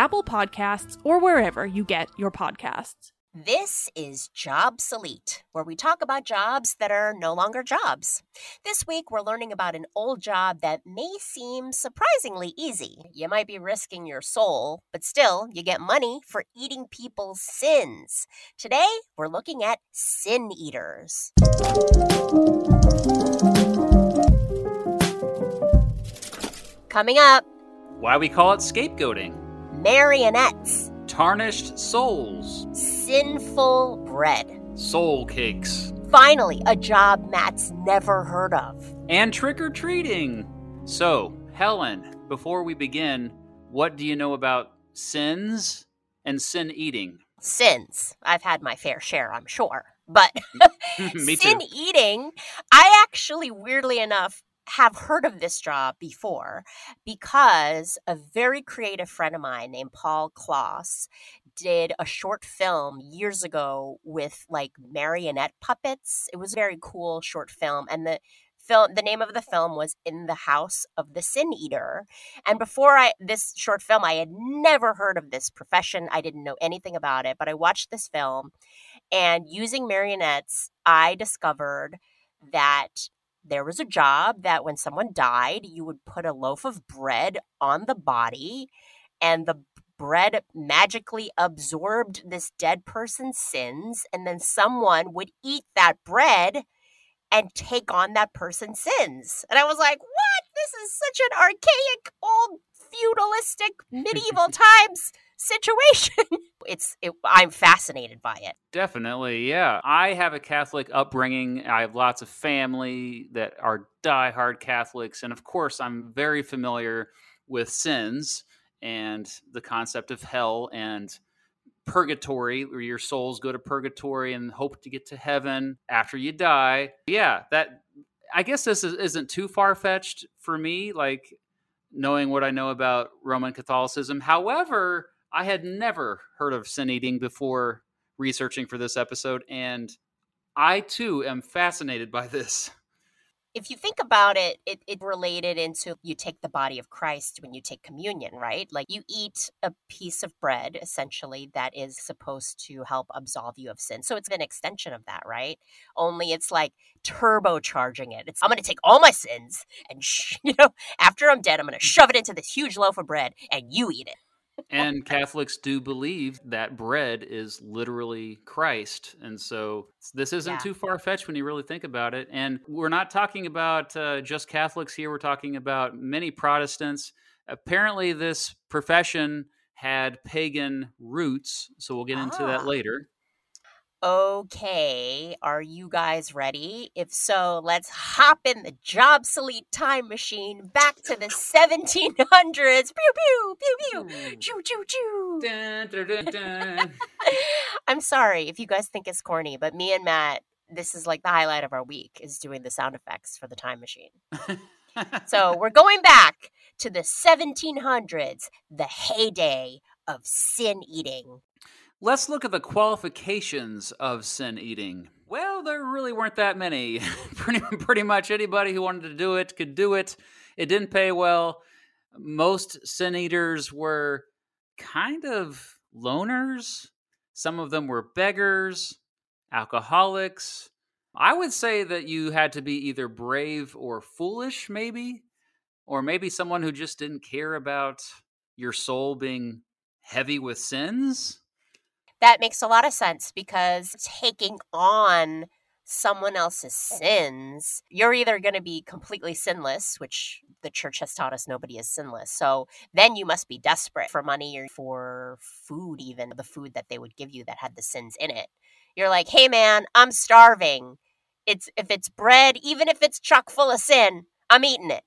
Apple Podcasts, or wherever you get your podcasts. This is Jobsolete, where we talk about jobs that are no longer jobs. This week, we're learning about an old job that may seem surprisingly easy. You might be risking your soul, but still, you get money for eating people's sins. Today, we're looking at sin eaters. Coming up, why we call it scapegoating marionettes, tarnished souls, sinful bread, soul cakes. Finally, a job Matt's never heard of. And trick or treating. So, Helen, before we begin, what do you know about sins and sin eating? Sins. I've had my fair share, I'm sure. But sin eating, I actually, weirdly enough, have heard of this job before because a very creative friend of mine named Paul Kloss did a short film years ago with like marionette puppets. It was a very cool short film and the film the name of the film was In the House of the Sin Eater. And before I this short film I had never heard of this profession. I didn't know anything about it, but I watched this film and using marionettes I discovered that there was a job that when someone died, you would put a loaf of bread on the body, and the bread magically absorbed this dead person's sins, and then someone would eat that bread and take on that person's sins. And I was like, what? This is such an archaic, old, feudalistic, medieval times situation. It's it, I'm fascinated by it. Definitely, yeah. I have a Catholic upbringing. I have lots of family that are diehard Catholics, and of course, I'm very familiar with sins and the concept of hell and purgatory where your souls go to purgatory and hope to get to heaven after you die yeah that i guess this is, isn't too far-fetched for me like knowing what i know about roman catholicism however I had never heard of sin eating before researching for this episode, and I too am fascinated by this. If you think about it, it, it related into you take the body of Christ when you take communion, right? Like you eat a piece of bread, essentially, that is supposed to help absolve you of sin. So it's an extension of that, right? Only it's like turbocharging it. It's I'm going to take all my sins and, sh- you know, after I'm dead, I'm going to shove it into this huge loaf of bread and you eat it and Catholics do believe that bread is literally Christ. And so this isn't yeah. too far fetched when you really think about it. And we're not talking about uh, just Catholics here, we're talking about many Protestants. Apparently, this profession had pagan roots. So we'll get ah. into that ah. later. Okay, are you guys ready? If so, let's hop in the Jobsolete time machine back to the 1700s. Pew pew pew pew. Choo choo choo. Dun, dun, dun. I'm sorry if you guys think it's corny, but me and Matt, this is like the highlight of our week is doing the sound effects for the time machine. so, we're going back to the 1700s, the heyday of sin eating. Let's look at the qualifications of sin eating. Well, there really weren't that many. pretty, pretty much anybody who wanted to do it could do it. It didn't pay well. Most sin eaters were kind of loners. Some of them were beggars, alcoholics. I would say that you had to be either brave or foolish, maybe, or maybe someone who just didn't care about your soul being heavy with sins that makes a lot of sense because taking on someone else's sins, you're either going to be completely sinless, which the church has taught us nobody is sinless. So then you must be desperate for money or for food, even the food that they would give you that had the sins in it. You're like, hey man, I'm starving. It's if it's bread, even if it's chock full of sin, I'm eating it.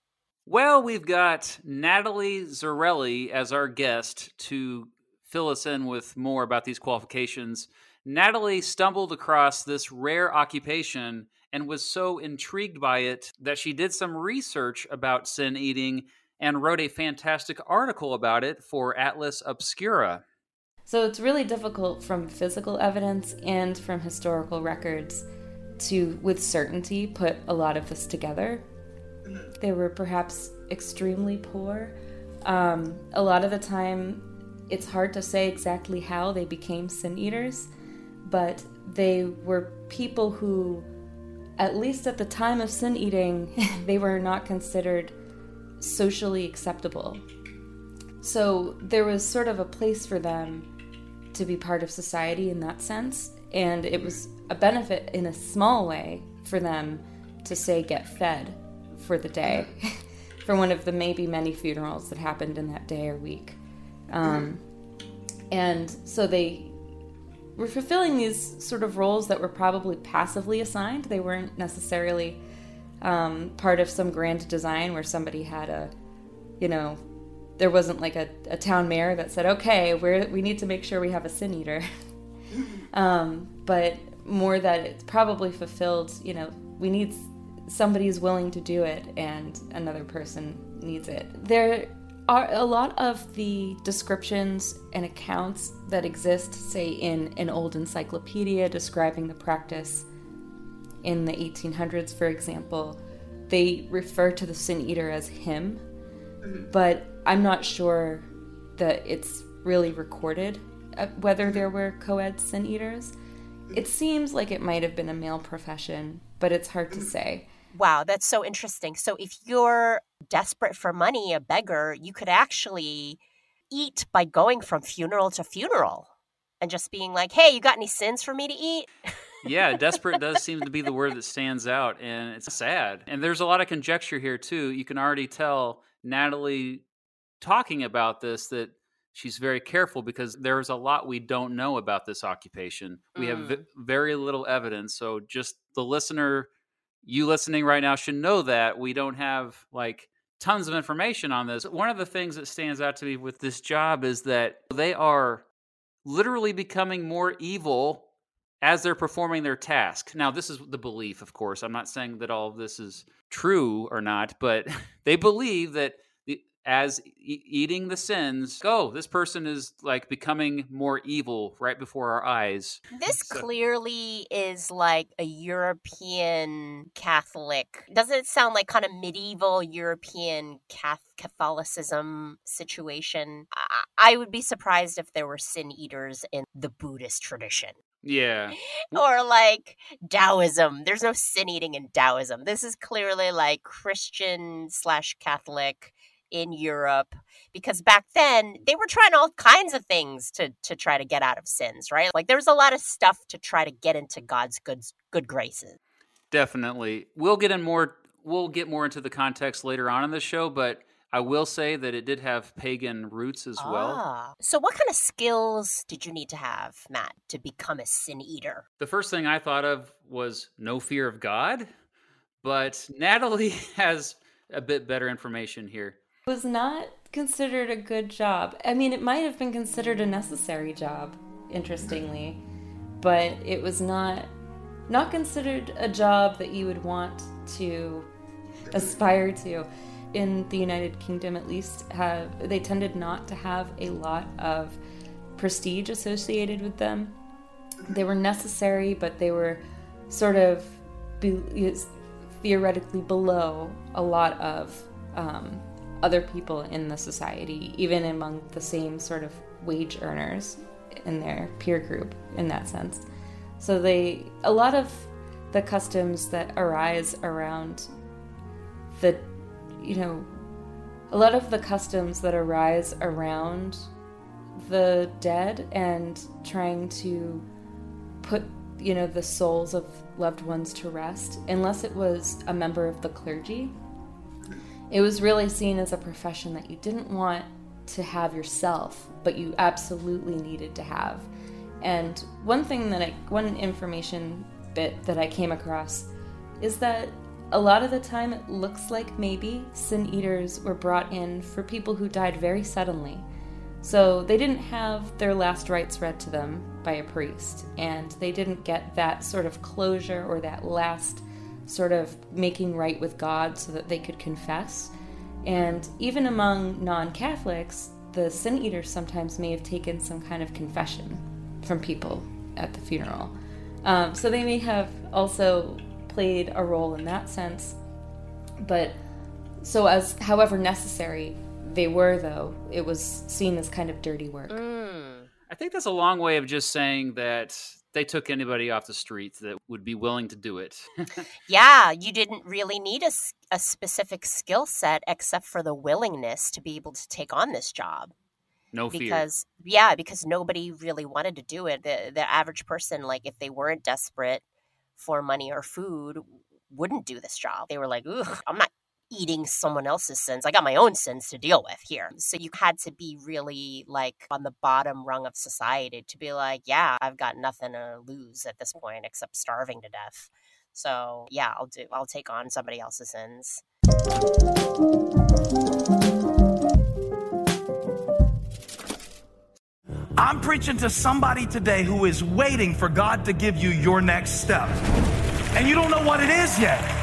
Well, we've got Natalie Zarrelli as our guest to fill us in with more about these qualifications, Natalie stumbled across this rare occupation and was so intrigued by it that she did some research about sin eating and wrote a fantastic article about it for Atlas Obscura. So it's really difficult from physical evidence and from historical records to, with certainty, put a lot of this together. They were perhaps extremely poor. Um, a lot of the time, it's hard to say exactly how they became sin eaters, but they were people who, at least at the time of sin eating, they were not considered socially acceptable. So there was sort of a place for them to be part of society in that sense, and it was a benefit in a small way for them to say get fed for the day, for one of the maybe many funerals that happened in that day or week. Um, and so they were fulfilling these sort of roles that were probably passively assigned. They weren't necessarily um, part of some grand design where somebody had a, you know, there wasn't like a, a town mayor that said, okay, we we need to make sure we have a sin eater. um, but more that it's probably fulfilled, you know, we need somebody's willing to do it and another person needs it. There are a lot of the descriptions and accounts that exist, say in an old encyclopedia describing the practice in the 1800s, for example, they refer to the sin eater as him, mm-hmm. but I'm not sure that it's really recorded uh, whether there were co ed sin eaters. It seems like it might have been a male profession, but it's hard to mm-hmm. say. Wow, that's so interesting. So if you're desperate for money, a beggar, you could actually eat by going from funeral to funeral and just being like, "Hey, you got any sins for me to eat?" yeah, desperate does seem to be the word that stands out and it's sad. And there's a lot of conjecture here too. You can already tell Natalie talking about this that she's very careful because there's a lot we don't know about this occupation. We mm. have v- very little evidence. So just the listener you listening right now should know that we don't have like tons of information on this. One of the things that stands out to me with this job is that they are literally becoming more evil as they're performing their task. Now, this is the belief, of course. I'm not saying that all of this is true or not, but they believe that as e- eating the sins, oh, this person is like becoming more evil right before our eyes. This so. clearly is like a European Catholic. Doesn't it sound like kind of medieval European Catholicism situation? I-, I would be surprised if there were sin eaters in the Buddhist tradition. Yeah. or like Taoism. There's no sin eating in Taoism. This is clearly like Christian slash Catholic in Europe because back then they were trying all kinds of things to to try to get out of sins, right? Like there was a lot of stuff to try to get into God's good good graces. Definitely. We'll get in more we'll get more into the context later on in the show, but I will say that it did have pagan roots as ah. well. So, what kind of skills did you need to have, Matt, to become a sin eater? The first thing I thought of was no fear of God, but Natalie has a bit better information here was not considered a good job. I mean, it might have been considered a necessary job, interestingly, but it was not not considered a job that you would want to aspire to. In the United Kingdom, at least, have they tended not to have a lot of prestige associated with them. They were necessary, but they were sort of be- theoretically below a lot of um, other people in the society, even among the same sort of wage earners in their peer group, in that sense. So they, a lot of the customs that arise around the, you know, a lot of the customs that arise around the dead and trying to put you know the souls of loved ones to rest unless it was a member of the clergy it was really seen as a profession that you didn't want to have yourself but you absolutely needed to have. And one thing that i one information bit that i came across is that a lot of the time it looks like maybe sin eaters were brought in for people who died very suddenly. So they didn't have their last rites read to them by a priest, and they didn't get that sort of closure or that last sort of making right with God so that they could confess. And even among non Catholics, the sin eaters sometimes may have taken some kind of confession from people at the funeral. Um, so they may have also played a role in that sense. But so, as however necessary, they were, though, it was seen as kind of dirty work. Mm. I think that's a long way of just saying that they took anybody off the streets that would be willing to do it. yeah, you didn't really need a, a specific skill set except for the willingness to be able to take on this job. No fear. Because yeah, because nobody really wanted to do it. The the average person, like if they weren't desperate for money or food, wouldn't do this job. They were like, "Ugh, I'm not eating someone else's sins. I got my own sins to deal with here. So you had to be really like on the bottom rung of society to be like, yeah, I've got nothing to lose at this point except starving to death. So yeah, I'll do I'll take on somebody else's sins. I'm preaching to somebody today who is waiting for God to give you your next step. And you don't know what it is yet.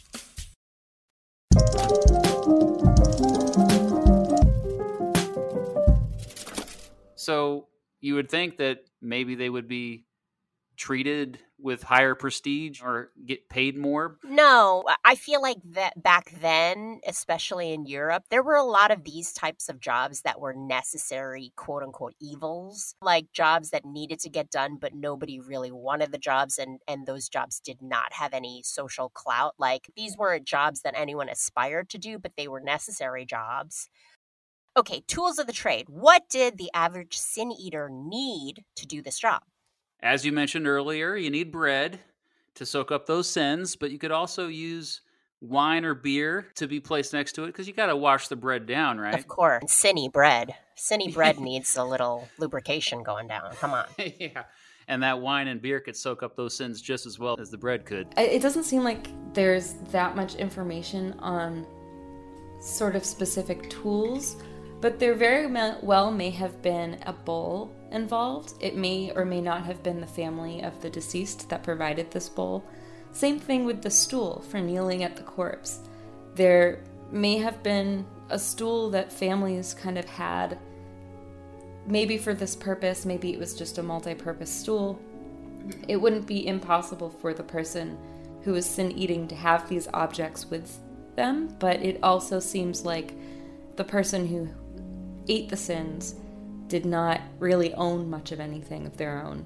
So you would think that maybe they would be treated with higher prestige or get paid more? No, I feel like that back then, especially in Europe, there were a lot of these types of jobs that were necessary, quote unquote, evils, like jobs that needed to get done, but nobody really wanted the jobs, and and those jobs did not have any social clout. Like these weren't jobs that anyone aspired to do, but they were necessary jobs. Okay, tools of the trade. What did the average sin eater need to do this job? As you mentioned earlier, you need bread to soak up those sins, but you could also use wine or beer to be placed next to it because you got to wash the bread down, right? Of course. Sinny bread. Sinny bread needs a little lubrication going down. Come on. yeah. And that wine and beer could soak up those sins just as well as the bread could. It doesn't seem like there's that much information on sort of specific tools, but there very well may have been a bowl involved. It may or may not have been the family of the deceased that provided this bowl. Same thing with the stool for kneeling at the corpse. There may have been a stool that families kind of had, maybe for this purpose, maybe it was just a multi purpose stool. It wouldn't be impossible for the person who is sin eating to have these objects with them, but it also seems like the person who ate the sins did not really own much of anything of their own.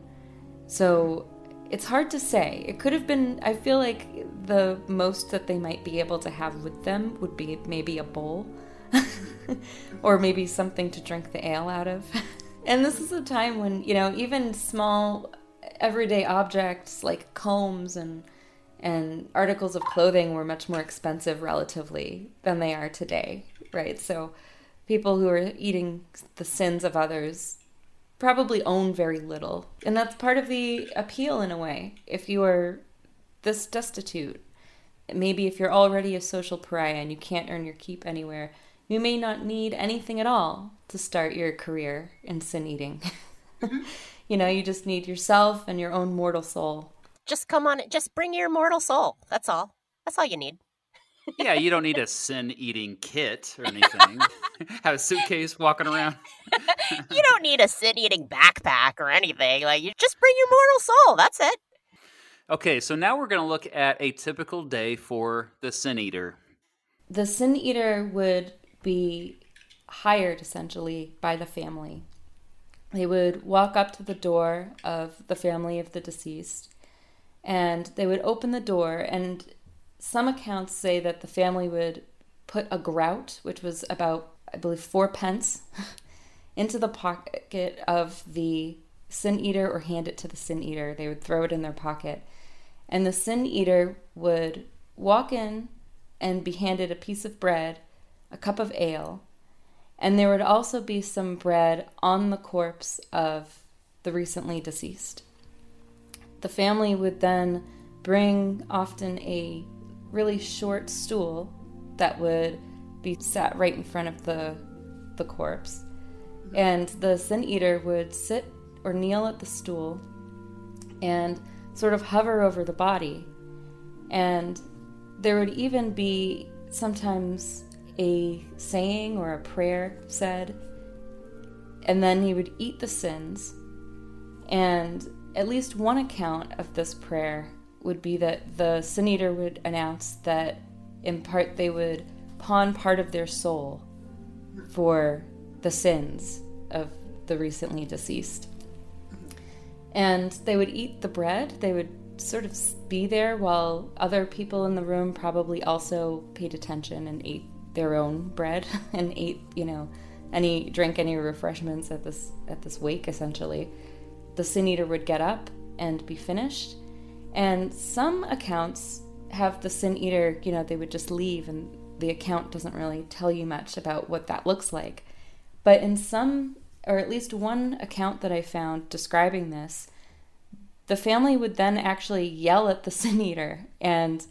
So it's hard to say. It could have been, I feel like the most that they might be able to have with them would be maybe a bowl or maybe something to drink the ale out of. and this is a time when, you know, even small everyday objects like combs and and articles of clothing were much more expensive relatively than they are today, right? So people who are eating the sins of others probably own very little. And that's part of the appeal in a way. If you are this destitute, maybe if you're already a social pariah and you can't earn your keep anywhere, you may not need anything at all to start your career in sin eating. Mm-hmm. you know, you just need yourself and your own mortal soul. Just come on, just bring your mortal soul. That's all. That's all you need yeah, you don't need a sin eating kit or anything. Have a suitcase walking around. you don't need a sin eating backpack or anything. Like you just bring your mortal soul. That's it. Okay, so now we're going to look at a typical day for the sin eater. The sin eater would be hired essentially by the family. They would walk up to the door of the family of the deceased and they would open the door and some accounts say that the family would put a groat, which was about, I believe, four pence, into the pocket of the sin eater or hand it to the sin eater. They would throw it in their pocket. And the sin eater would walk in and be handed a piece of bread, a cup of ale, and there would also be some bread on the corpse of the recently deceased. The family would then bring often a really short stool that would be sat right in front of the the corpse. Mm-hmm. And the sin eater would sit or kneel at the stool and sort of hover over the body. And there would even be sometimes a saying or a prayer said. And then he would eat the sins. And at least one account of this prayer would be that the sin eater would announce that in part they would pawn part of their soul for the sins of the recently deceased. And they would eat the bread. They would sort of be there while other people in the room probably also paid attention and ate their own bread and ate, you know, any drink any refreshments at this at this wake essentially. The sin eater would get up and be finished and some accounts have the sin eater, you know, they would just leave and the account doesn't really tell you much about what that looks like. But in some, or at least one account that I found describing this, The family would then actually yell at the sin eater and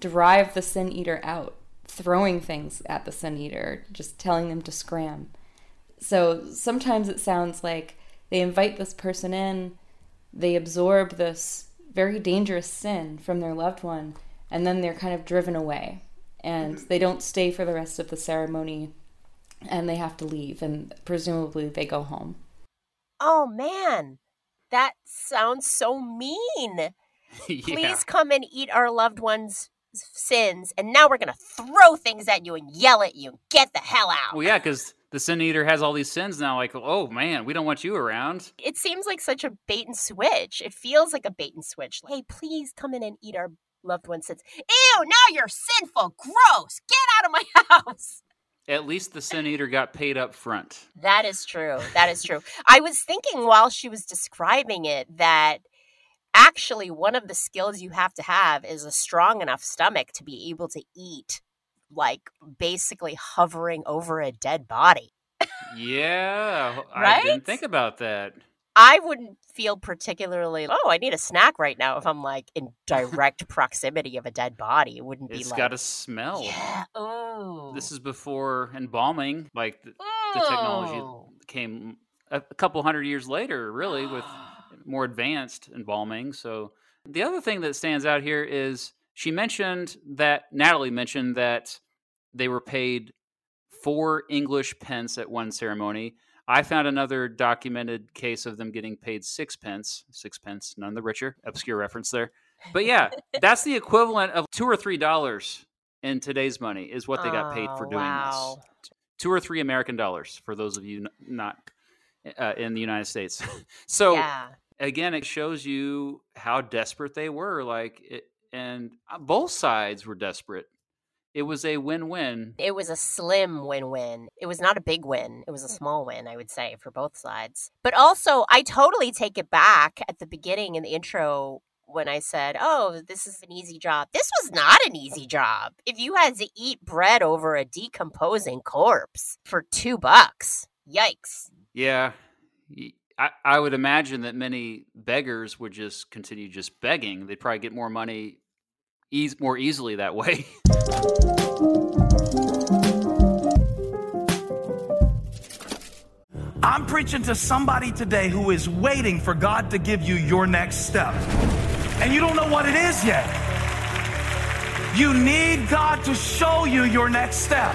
drive the sin eater out, throwing things at the sin eater, just telling them to scram. So sometimes it sounds like they invite this person in, they absorb this very dangerous sin from their loved one, and then they're kind of driven away. And mm-hmm. they don't stay for the rest of the ceremony, and they have to leave, and presumably they go home. Oh man, that sounds so mean. yeah. Please come and eat our loved ones' sins, and now we're gonna throw things at you and yell at you. Get the hell out. Well, yeah, because the sin eater has all these sins now. Like, oh man, we don't want you around. It seems like such a bait and switch. It feels like a bait and switch. Hey, please come in and eat our loved one's sins. Ew, now you're sinful. Gross. Get out of my house. At least the sin eater got paid up front. That is true. That is true. I was thinking while she was describing it that actually one of the skills you have to have is a strong enough stomach to be able to eat like basically hovering over a dead body. yeah, right? I didn't think about that. I wouldn't feel particularly, oh, I need a snack right now if I'm like in direct proximity of a dead body. It wouldn't it's be like. It's got a smell. Yeah. Oh. This is before embalming. Like the, the technology came a couple hundred years later, really, with more advanced embalming. So the other thing that stands out here is she mentioned that Natalie mentioned that they were paid four English pence at one ceremony. I found another documented case of them getting paid six pence, six pence, none the richer. Obscure reference there. But yeah, that's the equivalent of two or three dollars in today's money is what they got paid for doing wow. this. Two or three American dollars for those of you not uh, in the United States. so yeah. again, it shows you how desperate they were. Like it, and uh, both sides were desperate. It was a win-win. It was a slim win-win. It was not a big win. It was a small win, I would say, for both sides. But also, I totally take it back at the beginning in the intro when I said, "Oh, this is an easy job." This was not an easy job. If you had to eat bread over a decomposing corpse for 2 bucks. Yikes. Yeah. I, would imagine that many beggars would just continue just begging. They'd probably get more money ease more easily that way. I'm preaching to somebody today who is waiting for God to give you your next step. And you don't know what it is yet. You need God to show you your next step.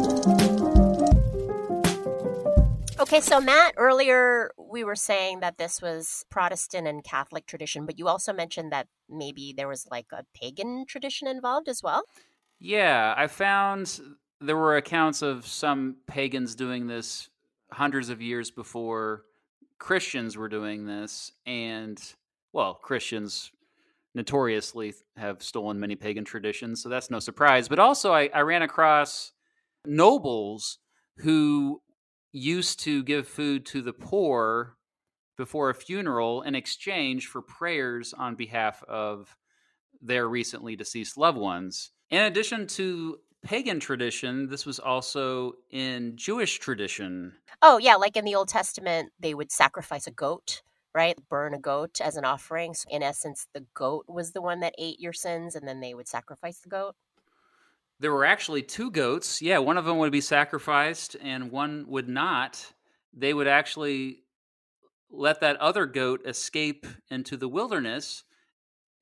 Okay, so Matt, earlier we were saying that this was Protestant and Catholic tradition, but you also mentioned that maybe there was like a pagan tradition involved as well. Yeah, I found there were accounts of some pagans doing this hundreds of years before Christians were doing this. And, well, Christians notoriously have stolen many pagan traditions, so that's no surprise. But also, I, I ran across nobles who used to give food to the poor before a funeral in exchange for prayers on behalf of their recently deceased loved ones. In addition to pagan tradition, this was also in Jewish tradition. Oh, yeah, like in the Old Testament, they would sacrifice a goat, right? Burn a goat as an offering. So, in essence, the goat was the one that ate your sins, and then they would sacrifice the goat. There were actually two goats. Yeah, one of them would be sacrificed and one would not. They would actually let that other goat escape into the wilderness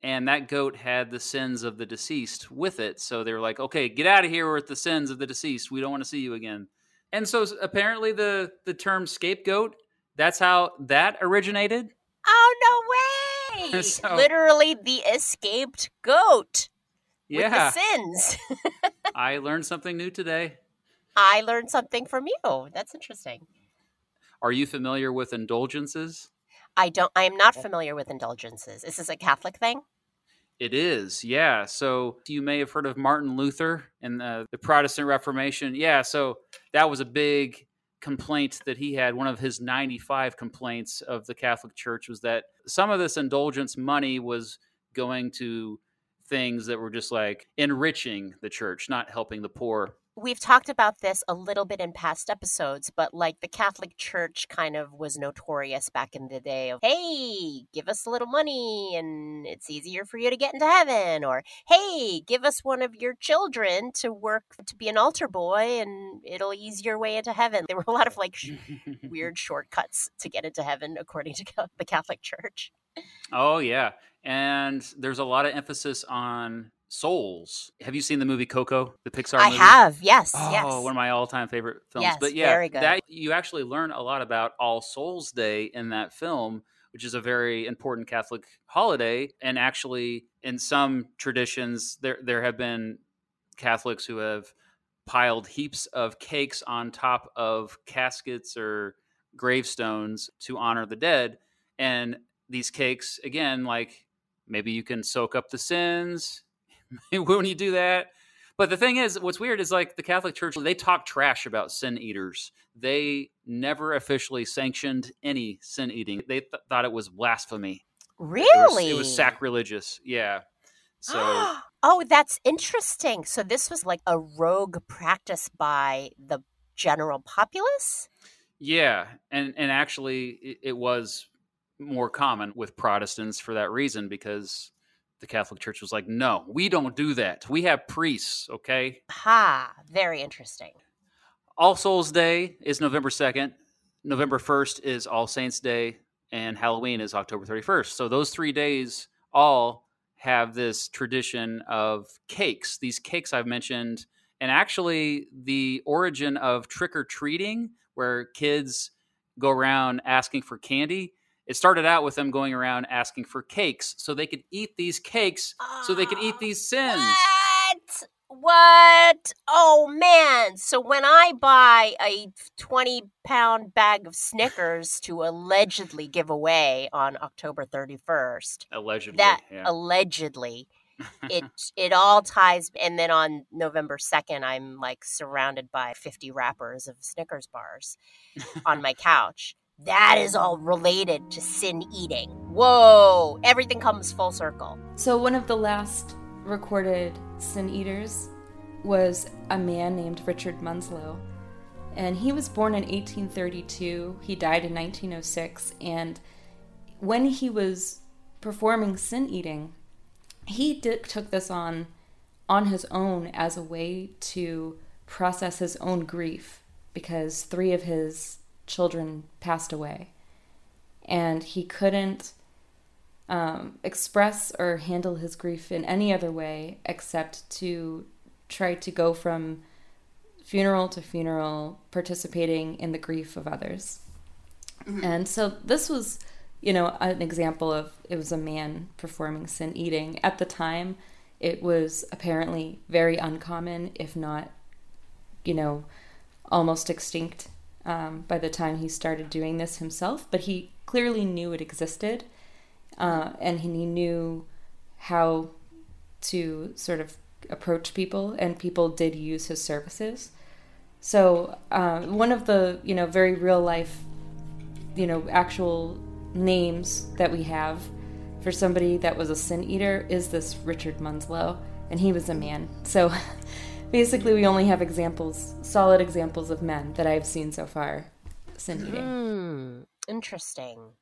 and that goat had the sins of the deceased with it. So they were like, "Okay, get out of here with the sins of the deceased. We don't want to see you again." And so apparently the the term scapegoat, that's how that originated. Oh no way! so, Literally the escaped goat yeah. sins. I learned something new today. I learned something from you. That's interesting. Are you familiar with indulgences? I don't I am not oh. familiar with indulgences. Is this a Catholic thing? It is, yeah. So you may have heard of Martin Luther and the, the Protestant Reformation. Yeah, so that was a big complaint that he had. One of his 95 complaints of the Catholic Church was that some of this indulgence money was going to things that were just like enriching the church, not helping the poor. We've talked about this a little bit in past episodes, but like the Catholic Church kind of was notorious back in the day of, hey, give us a little money and it's easier for you to get into heaven. Or, hey, give us one of your children to work to be an altar boy and it'll ease your way into heaven. There were a lot of like sh- weird shortcuts to get into heaven, according to the Catholic Church. Oh, yeah and there's a lot of emphasis on souls. Have you seen the movie Coco, the Pixar I movie? have, yes. Oh, yes. one of my all-time favorite films. Yes, but yeah, very good. that you actually learn a lot about All Souls Day in that film, which is a very important Catholic holiday. And actually, in some traditions, there there have been Catholics who have piled heaps of cakes on top of caskets or gravestones to honor the dead. And these cakes, again, like maybe you can soak up the sins when you do that. But the thing is, what's weird is like the Catholic Church, they talk trash about sin eaters. They never officially sanctioned any sin eating. They th- thought it was blasphemy. Really? It was, it was sacrilegious. Yeah. So. oh, that's interesting. So this was like a rogue practice by the general populace? Yeah. And, and actually, it, it was more common with Protestants for that reason because the Catholic Church was like, no, we don't do that. We have priests, okay? Ha, very interesting. All Souls Day is November 2nd. November 1st is All Saints Day, and Halloween is October 31st. So those three days all have this tradition of cakes. These cakes I've mentioned, and actually the origin of trick or treating, where kids go around asking for candy, it started out with them going around asking for cakes so they could eat these cakes so they could eat ah, these sins. What? What? Oh man. So when I buy a 20 pound bag of Snickers to allegedly give away on October 31st, Allegedly. that yeah. allegedly it it all ties and then on November 2nd I'm like surrounded by 50 wrappers of Snickers bars on my couch. That is all related to sin eating. Whoa, everything comes full circle. So, one of the last recorded sin eaters was a man named Richard Munslow. And he was born in 1832. He died in 1906. And when he was performing sin eating, he took this on on his own as a way to process his own grief because three of his children passed away. And he couldn't um, express or handle his grief in any other way except to try to go from funeral to funeral, participating in the grief of others. And so this was, you know, an example of it was a man performing sin eating. At the time, it was apparently very uncommon, if not, you know, almost extinct um, by the time he started doing this himself. But he clearly knew it existed uh, and he knew how to sort of approach people, and people did use his services. So uh, one of the you know very real life, you know actual names that we have for somebody that was a sin eater is this Richard Munslow, and he was a man. So basically, we only have examples, solid examples of men that I've seen so far sin eating. Hmm, interesting.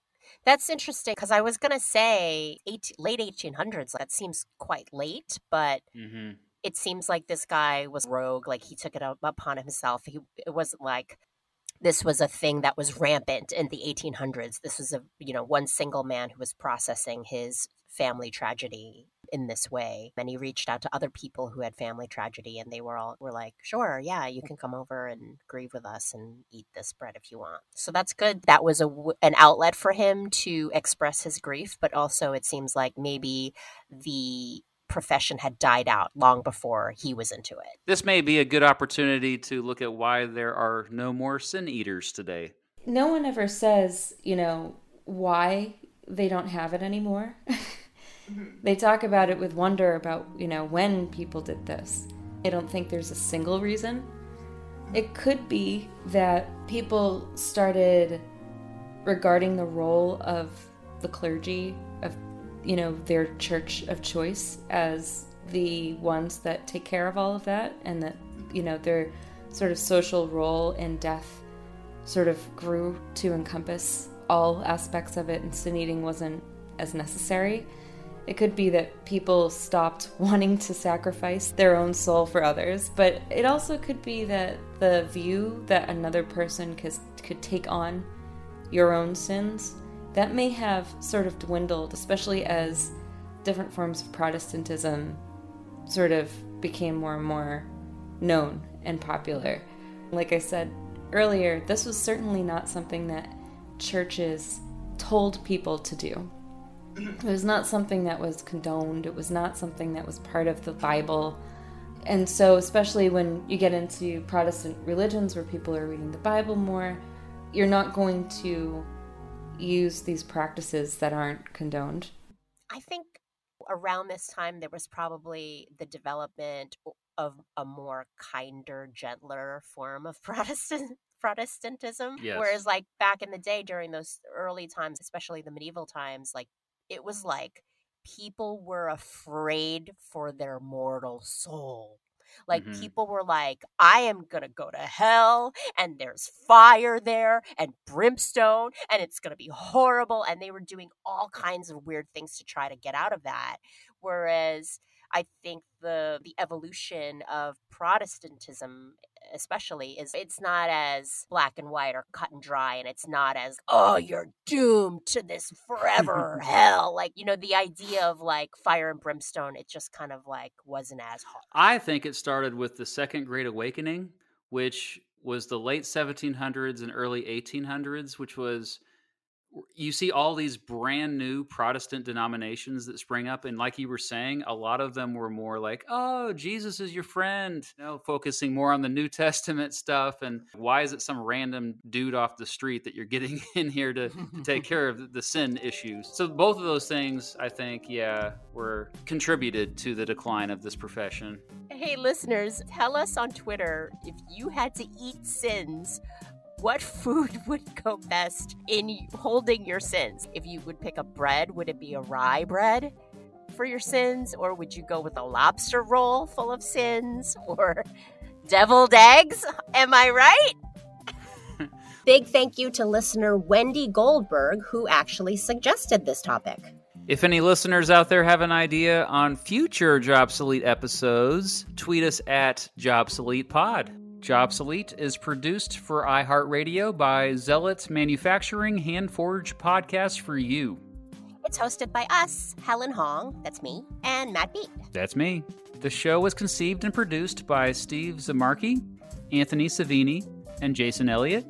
That's interesting because I was gonna say eight, late 1800s. That seems quite late, but hmm it seems like this guy was rogue. Like he took it up upon himself. He it wasn't like this was a thing that was rampant in the 1800s. This was a you know one single man who was processing his family tragedy in this way and he reached out to other people who had family tragedy and they were all were like sure yeah you can come over and grieve with us and eat this bread if you want so that's good that was a w- an outlet for him to express his grief but also it seems like maybe the profession had died out long before he was into it This may be a good opportunity to look at why there are no more sin eaters today. no one ever says, you know, why they don't have it anymore. Mm-hmm. they talk about it with wonder about, you know, when people did this. I don't think there's a single reason. It could be that people started regarding the role of the clergy of you know their church of choice as the ones that take care of all of that and that you know their sort of social role in death sort of grew to encompass all aspects of it and sin eating wasn't as necessary it could be that people stopped wanting to sacrifice their own soul for others but it also could be that the view that another person could, take on your own sins that may have sort of dwindled especially as different forms of protestantism sort of became more and more known and popular. Like i said earlier this was certainly not something that churches told people to do it was not something that was condoned it was not something that was part of the bible and so especially when you get into protestant religions where people are reading the bible more you're not going to use these practices that aren't condoned I think around this time there was probably the development of a more kinder, gentler form of Protestant Protestantism. Yes. Whereas like back in the day during those early times, especially the medieval times, like it was like people were afraid for their mortal soul. Like Mhm. people were like, I am gonna go to hell and there's fire there and brimstone and it's gonna be horrible. And they were doing all kinds of weird things to try to get out of that. Whereas I think the the evolution of Protestantism especially is it's not as black and white or cut and dry and it's not as oh you're doomed to this forever hell. Like you know the idea of like fire and brimstone it just kind of like wasn't as hard. I think it started with the Second Great Awakening, which was the late 1700s and early 1800s, which was you see all these brand new Protestant denominations that spring up, and like you were saying, a lot of them were more like, "Oh, Jesus is your friend," you know, focusing more on the New Testament stuff. And why is it some random dude off the street that you're getting in here to, to take care of the sin issues? So both of those things, I think, yeah, were contributed to the decline of this profession. Hey, listeners, tell us on Twitter if you had to eat sins what food would go best in holding your sins? If you would pick a bread, would it be a rye bread for your sins? Or would you go with a lobster roll full of sins? Or deviled eggs? Am I right? Big thank you to listener Wendy Goldberg, who actually suggested this topic. If any listeners out there have an idea on future Jobsolete episodes, tweet us at JobsoletePod. Jobsolete is produced for iHeartRadio by Zealot Manufacturing Hand Forge Podcast for You. It's hosted by us, Helen Hong, that's me, and Matt Beat. That's me. The show was conceived and produced by Steve Zamarki, Anthony Savini, and Jason Elliott.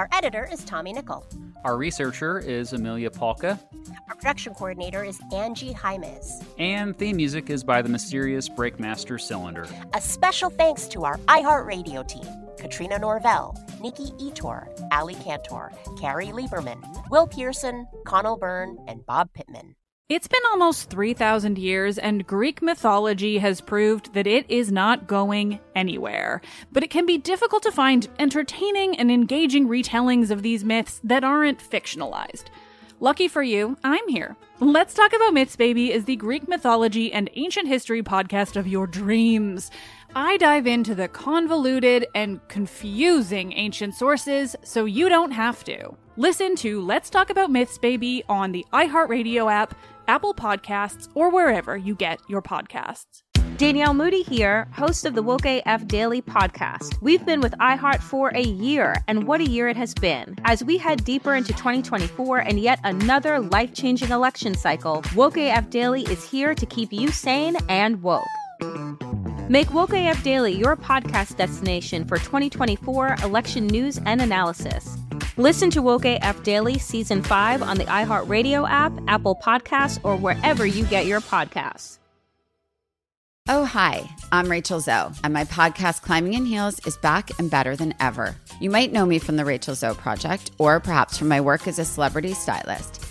Our editor is Tommy Nickel. Our researcher is Amelia Polka. Our production coordinator is Angie Jaimes. And theme music is by the mysterious Breakmaster Cylinder. A special thanks to our iHeartRadio team Katrina Norvell, Nikki Ettore, Ali Cantor, Carrie Lieberman, Will Pearson, Conal Byrne, and Bob Pittman. It's been almost 3,000 years, and Greek mythology has proved that it is not going anywhere. But it can be difficult to find entertaining and engaging retellings of these myths that aren't fictionalized. Lucky for you, I'm here. Let's Talk About Myths, Baby is the Greek mythology and ancient history podcast of your dreams. I dive into the convoluted and confusing ancient sources so you don't have to. Listen to Let's Talk About Myths, Baby on the iHeartRadio app, Apple Podcasts, or wherever you get your podcasts. Danielle Moody here, host of the Woke AF Daily podcast. We've been with iHeart for a year, and what a year it has been. As we head deeper into 2024 and yet another life changing election cycle, Woke AF Daily is here to keep you sane and woke. Make Woke AF Daily your podcast destination for 2024 election news and analysis. Listen to Woke AF Daily Season 5 on the iHeartRadio app, Apple Podcasts, or wherever you get your podcasts. Oh, hi, I'm Rachel Zoe, and my podcast, Climbing in Heels, is back and better than ever. You might know me from the Rachel Zoe Project, or perhaps from my work as a celebrity stylist.